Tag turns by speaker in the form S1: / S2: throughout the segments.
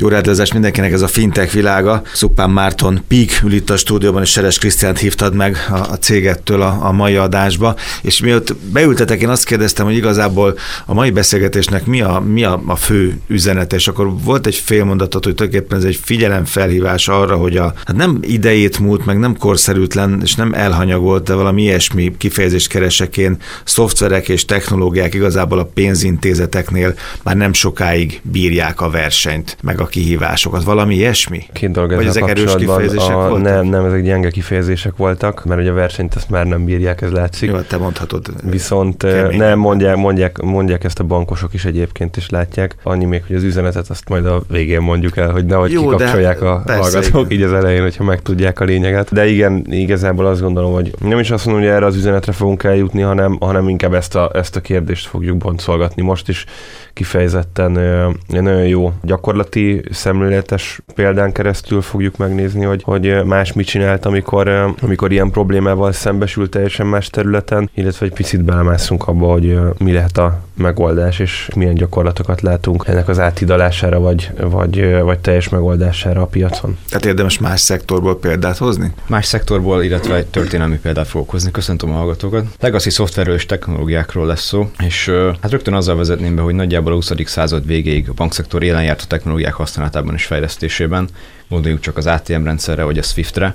S1: Jó rádiózás mindenkinek ez a fintech világa. Szupán Márton Pík ül itt a stúdióban, és Seres Krisztiánt hívtad meg a, a cégettől a, a mai adásba. És miatt beültetek, én azt kérdeztem, hogy igazából a mai beszélgetésnek mi a, mi a, a fő üzenet, és akkor volt egy fél mondatot, hogy tulajdonképpen ez egy figyelemfelhívás arra, hogy a, hát nem idejét múlt, meg nem korszerűtlen, és nem elhanyagolt, de valami ilyesmi kifejezést keresek én, szoftverek és technológiák igazából a pénzintézeteknél már nem sokáig bírják a versenyt, meg a kihívásokat. Valami ilyesmi?
S2: Két dolog Vagy ezek erős kifejezések a, voltak? Nem, nem, ezek gyenge kifejezések voltak, mert ugye a versenyt ezt már nem bírják, ez látszik.
S1: Jó, te mondhatod.
S2: Viszont kemény. nem, mondják, mondják, mondják ezt a bankosok is egyébként is látják. Annyi még, hogy az üzenetet azt majd a végén mondjuk el, hogy nehogy Jó, kikapcsolják a hallgatók így az elején, hogyha megtudják a lényeget. De igen, igazából azt gondolom, hogy nem is azt mondom, hogy erre az üzenetre fogunk eljutni, hanem, hanem inkább ezt a, ezt a kérdést fogjuk boncolgatni most is kifejezetten nagyon jó gyakorlati szemléletes példán keresztül fogjuk megnézni, hogy, hogy más mit csinált, amikor, amikor ilyen problémával szembesült teljesen más területen, illetve egy picit belemászunk abba, hogy mi lehet a megoldás, és milyen gyakorlatokat látunk ennek az átidalására, vagy, vagy, vagy teljes megoldására a piacon.
S1: Tehát érdemes más szektorból példát hozni?
S3: Más szektorból, illetve egy történelmi példát fogok hozni. Köszöntöm a hallgatókat. Legacy szoftverről és technológiákról lesz szó, és hát rögtön azzal vezetném be, hogy nagyjából a 20. század végéig a bankszektor élen járt a technológiák használatában és fejlesztésében. Gondoljuk csak az ATM rendszerre vagy a Swiftre,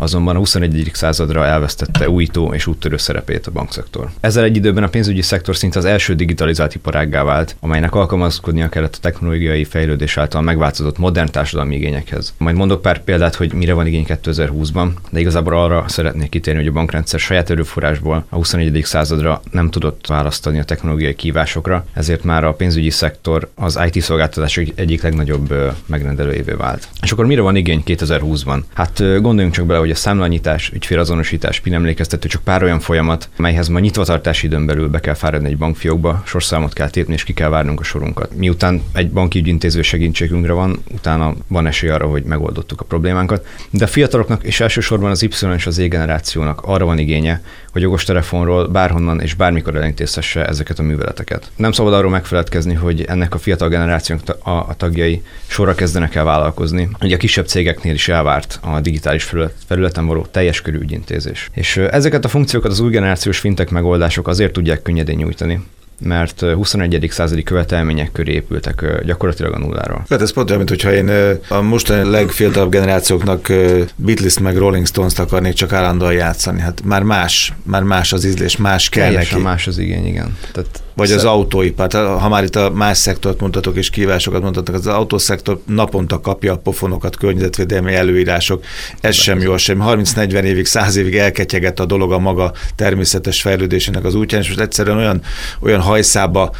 S3: azonban a 21. századra elvesztette újító és úttörő szerepét a bankszektor. Ezzel egy időben a pénzügyi szektor szinte az első digitalizált iparággá vált, amelynek alkalmazkodnia kellett a technológiai fejlődés által megváltozott modern társadalmi igényekhez. Majd mondok pár példát, hogy mire van igény 2020-ban, de igazából arra szeretnék kitérni, hogy a bankrendszer saját erőforrásból a 21. századra nem tudott választani a technológiai kívásokra, ezért már a pénzügyi szektor az IT szolgáltatás egyik legnagyobb megrendelőjévé vált. És akkor mire van igény 2020-ban? Hát gondoljunk csak bele, hogy hogy a számlanyítás, ügyfélazonosítás, PIN emlékeztető csak pár olyan folyamat, melyhez ma nyitvatartási időn belül be kell fáradni egy bankfiókba, sorszámot kell tépni, és ki kell várnunk a sorunkat. Miután egy banki ügyintéző segítségünkre van, utána van esély arra, hogy megoldottuk a problémánkat. De a fiataloknak és elsősorban az Y és az E generációnak arra van igénye, hogy jogos telefonról bárhonnan és bármikor elintézhesse ezeket a műveleteket. Nem szabad arról megfeledkezni, hogy ennek a fiatal generációnak a, a tagjai sorra kezdenek el vállalkozni. Ugye a kisebb cégeknél is elvárt a digitális felület, felületen való teljes körű ügyintézés. És ezeket a funkciókat az új generációs fintek megoldások azért tudják könnyedén nyújtani, mert 21. századi követelmények köré épültek gyakorlatilag a nullára.
S1: Hát ez pont olyan, mint hogyha én a mostani legfiatalabb generációknak Beatles meg Rolling Stones-t akarnék csak állandóan játszani. Hát már más, már más az ízlés, más kell
S3: Teljesen
S1: neki.
S3: más az igény, igen. Tehát
S1: vagy az autóipar. Ha már itt a más szektort mondtatok és kívásokat mondtatok, az autószektor naponta kapja a pofonokat, környezetvédelmi előírások. Ez sem jó, sem. 30-40 évig, 100 évig elketyeget a dolog a maga természetes fejlődésének az útján, és most egyszerűen olyan, olyan hajszába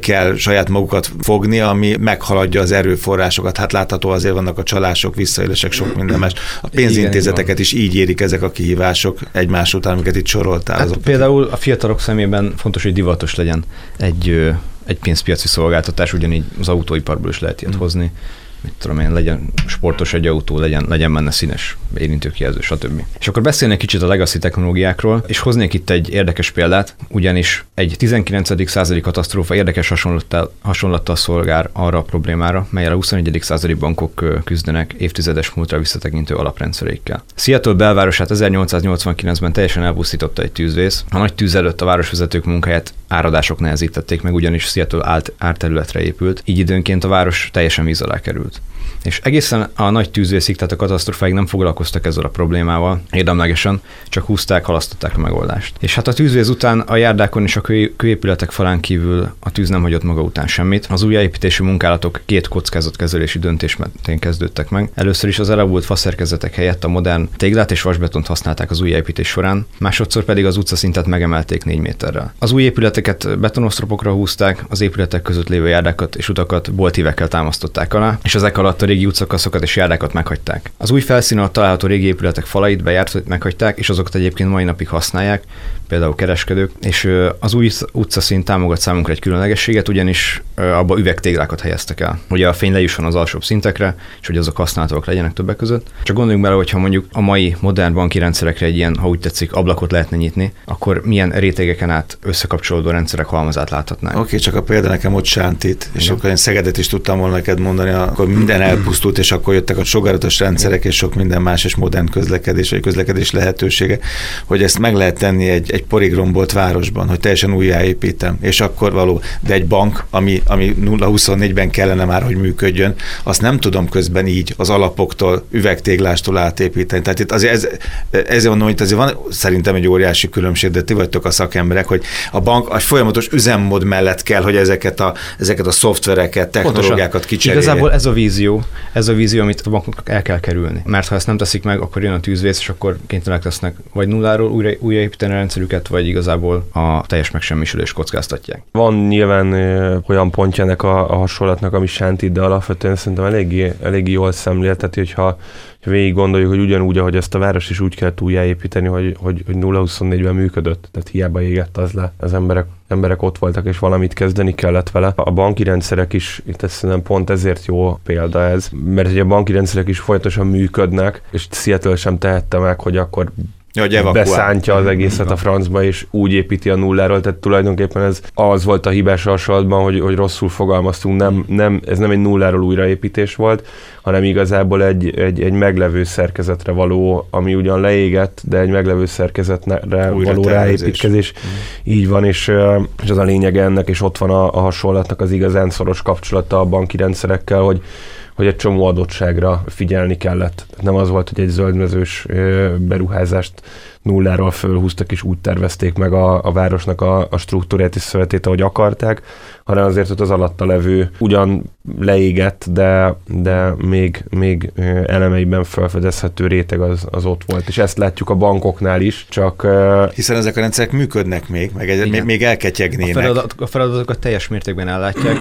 S1: kell saját magukat fogni, ami meghaladja az erőforrásokat. Hát látható azért vannak a csalások, visszaélések, sok minden más. A pénzintézeteket is így érik ezek a kihívások egymás után, amiket itt soroltál. Hát
S3: például a fiatalok szemében fontos, hogy divatos legyen egy, egy pénzpiaci szolgáltatás, ugyanígy az autóiparból is lehet ilyet mm. hozni mit tudom én, legyen sportos egy autó, legyen, legyen benne színes érintőkijelző, stb. És akkor beszélnék kicsit a legacy technológiákról, és hoznék itt egy érdekes példát, ugyanis egy 19. századi katasztrófa érdekes hasonlattal, hasonlattal szolgál arra a problémára, melyel a 21. századi bankok küzdenek évtizedes múltra visszatekintő alaprendszereikkel. Seattle belvárosát 1889-ben teljesen elpusztította egy tűzvész. A nagy tűz előtt a városvezetők munkáját áradások nehezítették meg, ugyanis Seattle árt, árterületre épült, így időnként a város teljesen víz alá került. episodes. És egészen a nagy tűzvészig, tehát a katasztrofáig nem foglalkoztak ezzel a problémával, érdemlegesen, csak húzták, halasztották a megoldást. És hát a tűzvész után a járdákon és a kőépületek falán kívül a tűz nem hagyott maga után semmit. Az újjáépítési munkálatok két kockázatkezelési döntés mentén kezdődtek meg. Először is az elavult faszerkezetek helyett a modern téglát és vasbetont használták az újjáépítés során, másodszor pedig az utcaszintet megemelték 4 méterrel. Az új épületeket betonosztropokra húzták, az épületek között lévő járdákat és utakat boltívekkel támasztották alá, és ezek alatt a régi utcakaszokat és járdákat meghagyták. Az új felszínen található régi épületek falait bejárt, meghagyták, és azokat egyébként mai napig használják, például kereskedők, és az új utcaszín támogat számunkra egy különlegességet, ugyanis abba üvegtéglákat helyeztek el, hogy a fény lejusson az alsóbb szintekre, és hogy azok használhatóak legyenek többek között. Csak gondoljunk bele, hogyha mondjuk a mai modern banki rendszerekre egy ilyen, ha úgy tetszik, ablakot lehetne nyitni, akkor milyen rétegeken át összekapcsolódó rendszerek halmazát láthatnánk.
S1: Oké, okay, csak a példa nekem ott sántít, és Igen. akkor én Szegedet is tudtam volna neked mondani, akkor minden elpusztult, és akkor jöttek a sugaratos rendszerek, és sok minden más, és modern közlekedés, vagy közlekedés lehetősége, hogy ezt meg lehet tenni egy, egy porigrombolt városban, hogy teljesen újjáépítem, és akkor való, de egy bank, ami, ami 0-24-ben kellene már, hogy működjön, azt nem tudom közben így az alapoktól, üvegtéglástól átépíteni. Tehát itt azért ez, ezért mondom, hogy azért van szerintem egy óriási különbség, de ti vagytok a szakemberek, hogy a bank a folyamatos üzemmód mellett kell, hogy ezeket a, ezeket a szoftvereket, technológiákat kicserélje.
S3: Igazából ez a vízió, ez a vízió, amit a bankoknak el kell kerülni. Mert ha ezt nem teszik meg, akkor jön a tűzvész, és akkor kénytelenek lesznek vagy nulláról újra, újraépíteni a rendszerüket, vagy igazából a teljes megsemmisülés kockáztatják.
S2: Van nyilván ö, olyan pontja ennek a, a hasonlatnak, ami sántít, de alapvetően szerintem eléggé, eléggé jól szemlélteti, hogyha ha végig gondoljuk, hogy ugyanúgy, ahogy ezt a város is úgy kell újjáépíteni, hogy, hogy, hogy 0-24-ben működött, tehát hiába égett az le, az emberek, emberek ott voltak, és valamit kezdeni kellett vele. A banki rendszerek is, itt ezt szerintem pont ezért jó példa ez, mert ugye a banki rendszerek is folyamatosan működnek, és Seattle sem tehette meg, hogy akkor ja, hogy beszántja az egészet a francba, és úgy építi a nulláról, tehát tulajdonképpen ez az volt a hibás hasonlatban, hogy, hogy rosszul fogalmaztunk, nem, nem, ez nem egy nulláról újraépítés volt, hanem igazából egy, egy, egy meglevő szerkezetre való, ami ugyan leégett, de egy meglevő szerkezetre Újra való ráépítkezés. Mm. Így van, és, és az a lényeg ennek, és ott van a, a hasonlatnak az igazán szoros kapcsolata a banki rendszerekkel, hogy hogy egy csomó adottságra figyelni kellett. Nem az volt, hogy egy zöldmezős beruházást nulláról fölhúztak, és úgy tervezték meg a, a városnak a, a struktúrát és szövetét, ahogy akarták, hanem azért ott az alatta levő ugyan leégett, de, de még, még elemeiben felfedezhető réteg az, az ott volt. És ezt látjuk a bankoknál is, csak...
S1: Hiszen ezek a rendszerek működnek még, meg egy, még, még elketyegnének.
S3: A, feladat, a feladatokat teljes mértékben ellátják.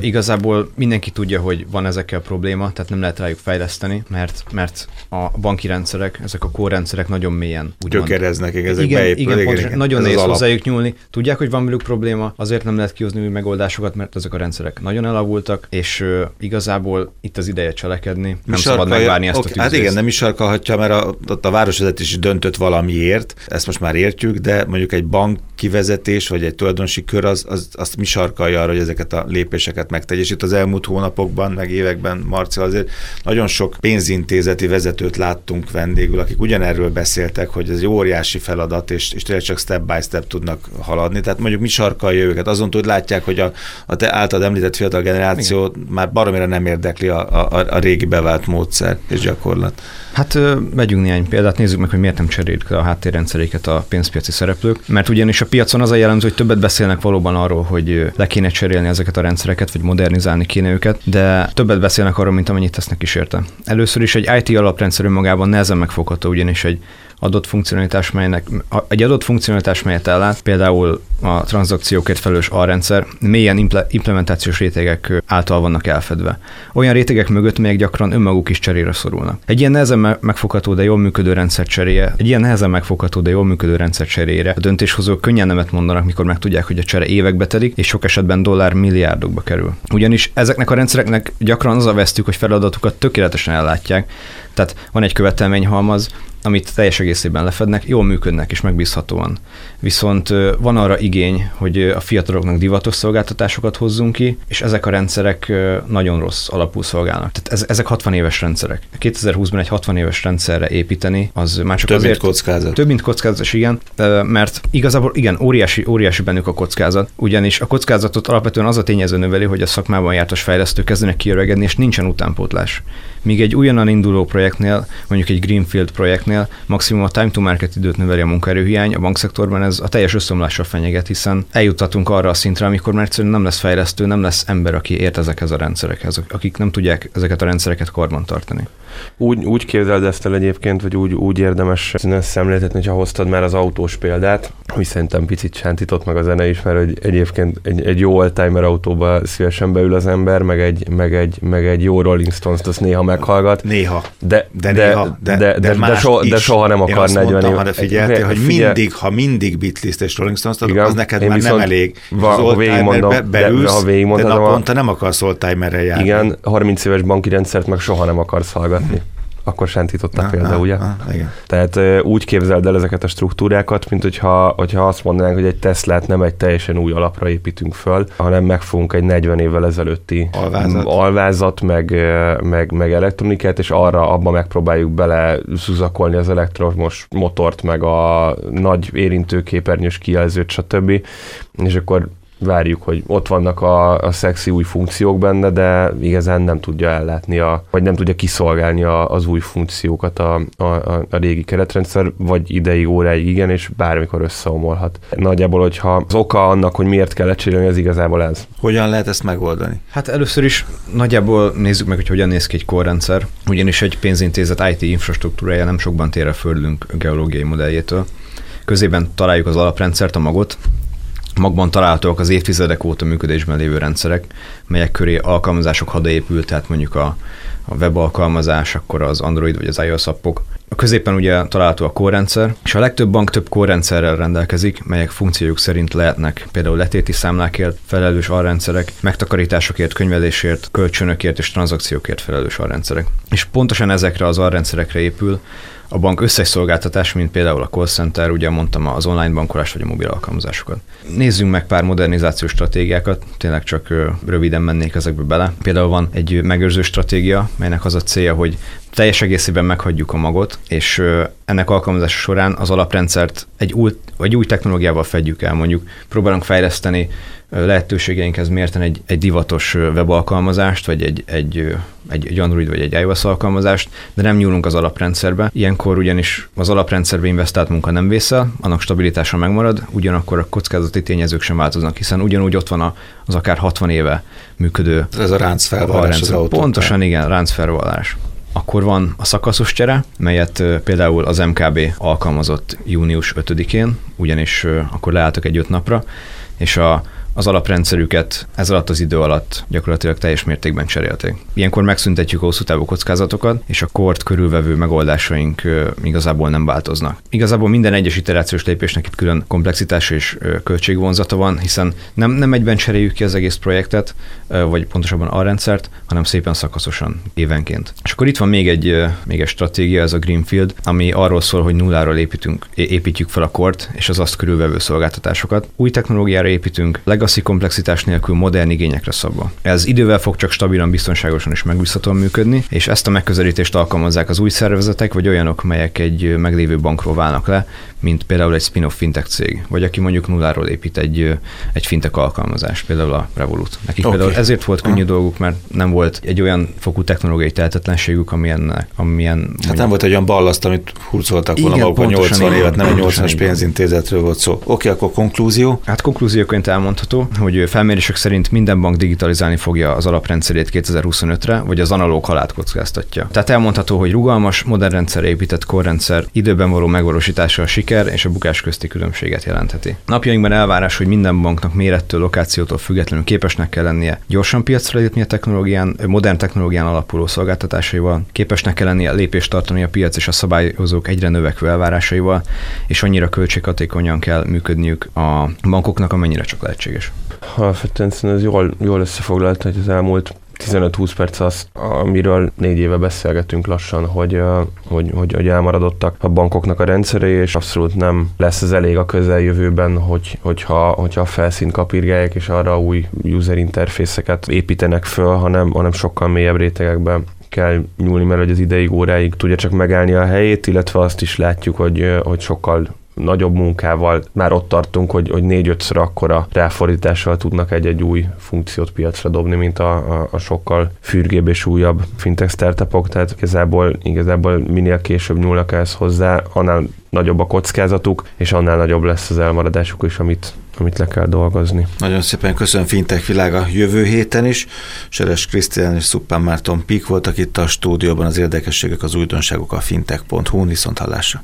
S3: Igazából mindenki tudja, hogy van ezekkel probléma, tehát nem lehet rájuk fejleszteni, mert, mert a banki rendszerek, ezek a kórrendszerek nagyon mélyen
S1: gyökereznek, ezek
S3: igen, beépül, igen, igen, igen, nagyon nehéz hozzájuk nyúlni. Tudják, hogy van velük probléma, azért nem lehet kihozni új megoldásokat, mert ezek a rendszerek nagyon elavultak, és uh, igazából itt az ideje cselekedni. Nem mi szabad megvárni ezt okay, a
S1: Hát igen, nem is sarkalhatja, mert a, a városvezetés is döntött valamiért, ezt most már értjük, de mondjuk egy bank kivezetés, vagy egy tulajdonosi kör, az, az, azt mi sarkalja arra, hogy ezeket a lépéseket megtegye. És itt az elmúlt hónapokban, meg években, Marci, azért nagyon sok pénzintézeti vezetőt láttunk vendégül, akik ugyanerről beszéltek, hogy ez egy óriási feladat, és, és tényleg csak step by step tudnak haladni. Tehát mondjuk mi sarkalja őket? Azon túl látják, hogy a, a te által említett fiatal generáció Igen. már baromira nem érdekli a, a, a régi bevált módszer és gyakorlat.
S3: Hát megyünk néhány példát, nézzük meg, hogy miért nem cserélik a háttérrendszeréket a pénzpiaci szereplők. Mert ugyanis a piacon az a jellemző, hogy többet beszélnek valóban arról, hogy le kéne cserélni ezeket a rendszereket, vagy modernizálni kéne őket, de többet beszélnek arról, mint amennyit tesznek is érte. Először is egy IT alaprendszer önmagában nehezen megfogható, ugyanis egy adott funkcionalitás, melynek, egy adott funkcionalitás, melyet ellát, például a tranzakciókért felelős alrendszer, mélyen imple, implementációs rétegek által vannak elfedve. Olyan rétegek mögött, melyek gyakran önmaguk is cserére szorulnak. Egy ilyen nehezen megfogható, de jól működő rendszer cseréje, egy ilyen nehezen megfogható, de jól működő rendszer cseréjére a döntéshozók könnyen nemet mondanak, mikor megtudják, hogy a csere évekbe telik, és sok esetben dollár milliárdokba kerül. Ugyanis ezeknek a rendszereknek gyakran az a vesztük, hogy feladatukat tökéletesen ellátják, tehát van egy követelményhalmaz, amit teljes egészében lefednek, jól működnek és megbízhatóan. Viszont van arra igény, hogy a fiataloknak divatos szolgáltatásokat hozzunk ki, és ezek a rendszerek nagyon rossz alapú szolgálnak. Tehát ezek 60 éves rendszerek. 2020-ban egy 60 éves rendszerre építeni, az már csak
S1: több
S3: azért...
S1: Mint kockázat.
S3: Több mint kockázat, igen, mert igazából igen, óriási, óriási bennük a kockázat, ugyanis a kockázatot alapvetően az a tényező növeli, hogy a szakmában jártas fejlesztők kezdenek kiöregedni, és nincsen utánpótlás. Míg egy újonnan induló projektnél, mondjuk egy Greenfield projektnél maximum a time to market időt növeli a munkaerőhiány, a bankszektorban ez a teljes összeomlásra fenyeget, hiszen eljutatunk arra a szintre, amikor már egyszerűen nem lesz fejlesztő, nem lesz ember, aki ért ezekhez a rendszerekhez, akik nem tudják ezeket a rendszereket korban tartani.
S2: Úgy, úgy képzeld ezt el egyébként, vagy úgy, úgy érdemes szemléltetni, hogyha hoztad már az autós példát, ami szerintem picit sántított meg a zene is, mert hogy egyébként egy, egy jó oldtimer autóba szívesen beül az ember, meg egy, meg egy, meg egy jó Rolling Stones-t azt néha meghallgat.
S1: Néha.
S2: De, de, de, néha, de, de, de, de, de, so, de soha nem akar 40
S1: mondtam, de figyeltél, hogy figyel... mindig, ha mindig Beatles és Rolling Stones adok, az neked már nem elég.
S2: Va, ha végigmondom, be, beülsz, de, ha végigmondom,
S1: de naponta nem akarsz oldtimerrel járni.
S2: Igen, 30 éves banki rendszert meg soha nem akarsz hallgatni. Akkor sántították például, ugye? Ah, igen. Tehát úgy képzeld el ezeket a struktúrákat, mint hogyha, hogyha azt mondanánk, hogy egy Teslát nem egy teljesen új alapra építünk föl, hanem megfogunk egy 40 évvel ezelőtti alvázat, alvázat meg, meg, meg elektronikát, és arra abba megpróbáljuk bele szuzakolni az elektromos motort, meg a nagy érintőképernyős kijelzőt, stb. És akkor várjuk, hogy ott vannak a, a szexi új funkciók benne, de igazán nem tudja ellátni, a, vagy nem tudja kiszolgálni a, az új funkciókat a, a, a, régi keretrendszer, vagy ideig, óráig igen, és bármikor összeomolhat. Nagyjából, hogyha az oka annak, hogy miért kell lecserélni, az igazából ez.
S1: Hogyan lehet ezt megoldani?
S3: Hát először is nagyjából nézzük meg, hogy hogyan néz ki egy korrendszer, ugyanis egy pénzintézet IT infrastruktúrája nem sokban tér a földünk geológiai modelljétől. Közében találjuk az alaprendszert, a magot, magban találhatóak az évtizedek óta működésben lévő rendszerek, melyek köré alkalmazások hada épült, tehát mondjuk a, a web alkalmazás, akkor az Android vagy az iOS appok. A középen ugye található a kórrendszer, és a legtöbb bank több kórrendszerrel rendelkezik, melyek funkciójuk szerint lehetnek például letéti számlákért felelős alrendszerek, megtakarításokért, könyvelésért, kölcsönökért és tranzakciókért felelős alrendszerek. És pontosan ezekre az alrendszerekre épül a bank összes szolgáltatás, mint például a call center, ugye mondtam az online bankolás vagy a mobil alkalmazásokat. Nézzünk meg pár modernizációs stratégiákat, tényleg csak röviden mennék ezekbe bele. Például van egy megőrző stratégia, melynek az a célja, hogy teljes egészében meghagyjuk a magot, és ennek alkalmazása során az alaprendszert egy új, egy új technológiával fedjük el, mondjuk próbálunk fejleszteni lehetőségeinkhez mérten egy, egy divatos webalkalmazást, vagy egy, egy, egy, egy Android vagy egy iOS alkalmazást, de nem nyúlunk az alaprendszerbe. Ilyenkor ugyanis az alaprendszerbe investált munka nem vészel, annak stabilitása megmarad, ugyanakkor a kockázati tényezők sem változnak, hiszen ugyanúgy ott van az akár 60 éve működő.
S1: Ez a ráncfelvallás az
S3: autó. Pontosan igen, ráncfelvallás. Akkor van a szakaszos csere, melyet például az MKB alkalmazott június 5-én, ugyanis akkor leálltak egy öt napra, és a az alaprendszerüket ez alatt az idő alatt gyakorlatilag teljes mértékben cserélték. Ilyenkor megszüntetjük a hosszú távú kockázatokat, és a kort körülvevő megoldásaink igazából nem változnak. Igazából minden egyes iterációs lépésnek itt külön komplexitás és költségvonzata van, hiszen nem, nem egyben cseréljük ki az egész projektet, vagy pontosabban a rendszert, hanem szépen szakaszosan évenként. És akkor itt van még egy, még egy stratégia, ez a Greenfield, ami arról szól, hogy nulláról építünk, építjük fel a kort és az azt körülvevő szolgáltatásokat. Új technológiára építünk, legacy komplexitás nélkül modern igényekre szabva. Ez idővel fog csak stabilan, biztonságosan és megbízhatóan működni, és ezt a megközelítést alkalmazzák az új szervezetek, vagy olyanok, melyek egy meglévő bankról válnak le, mint például egy spin-off fintech cég, vagy aki mondjuk nulláról épít egy, egy fintech alkalmazás, például a Revolut. Nekik okay. például ezért volt könnyű dolguk, mert nem volt egy olyan fokú technológiai tehetetlenségük, amilyen, amilyen
S1: hát mondjuk, nem volt egy olyan ballaszt, amit hurcoltak volna magukban 80 évet, nem egy 80-as pénzintézetről volt szó. Oké, okay, akkor konklúzió.
S3: Hát konklúzióként elmondható, hogy felmérések szerint minden bank digitalizálni fogja az alaprendszerét 2025-re, vagy az analóg halált kockáztatja. Tehát elmondható, hogy rugalmas, modern rendszer épített korrendszer időben való megvalósítása a siker és a bukás közti különbséget jelentheti. Napjainkban elvárás, hogy minden banknak mérettől, lokációtól függetlenül képesnek kell lennie gyorsan piacra lépni a technológián, modern technológián alapuló szolgáltatásaival, képesnek kell lennie lépést tartani a piac és a szabályozók egyre növekvő elvárásaival, és annyira költséghatékonyan kell működniük a bankoknak, amennyire csak lehetséges.
S2: Alapvetően ez jól, jól összefoglalt, hogy az elmúlt 15-20 perc az, amiről négy éve beszélgetünk lassan, hogy, hogy, hogy, hogy elmaradottak a bankoknak a rendszerei, és abszolút nem lesz ez elég a közeljövőben, hogy, hogyha, hogyha a felszínt kapirgálják, és arra új user interfészeket építenek föl, hanem, hanem sokkal mélyebb rétegekben kell nyúlni, mert hogy az ideig óráig tudja csak megállni a helyét, illetve azt is látjuk, hogy, hogy sokkal nagyobb munkával már ott tartunk, hogy, hogy négy-ötször akkora ráfordítással tudnak egy-egy új funkciót piacra dobni, mint a, a, a sokkal fürgébb és újabb fintech startupok, tehát igazából, igazából minél később nyúlnak ehhez hozzá, annál nagyobb a kockázatuk, és annál nagyobb lesz az elmaradásuk is, amit, amit le kell dolgozni.
S1: Nagyon szépen köszönöm Fintech világa jövő héten is. Seres Krisztián és Szuppán Márton Pik voltak itt a stúdióban, az érdekességek, az újdonságok a fintech.hu-n, viszont hallásra.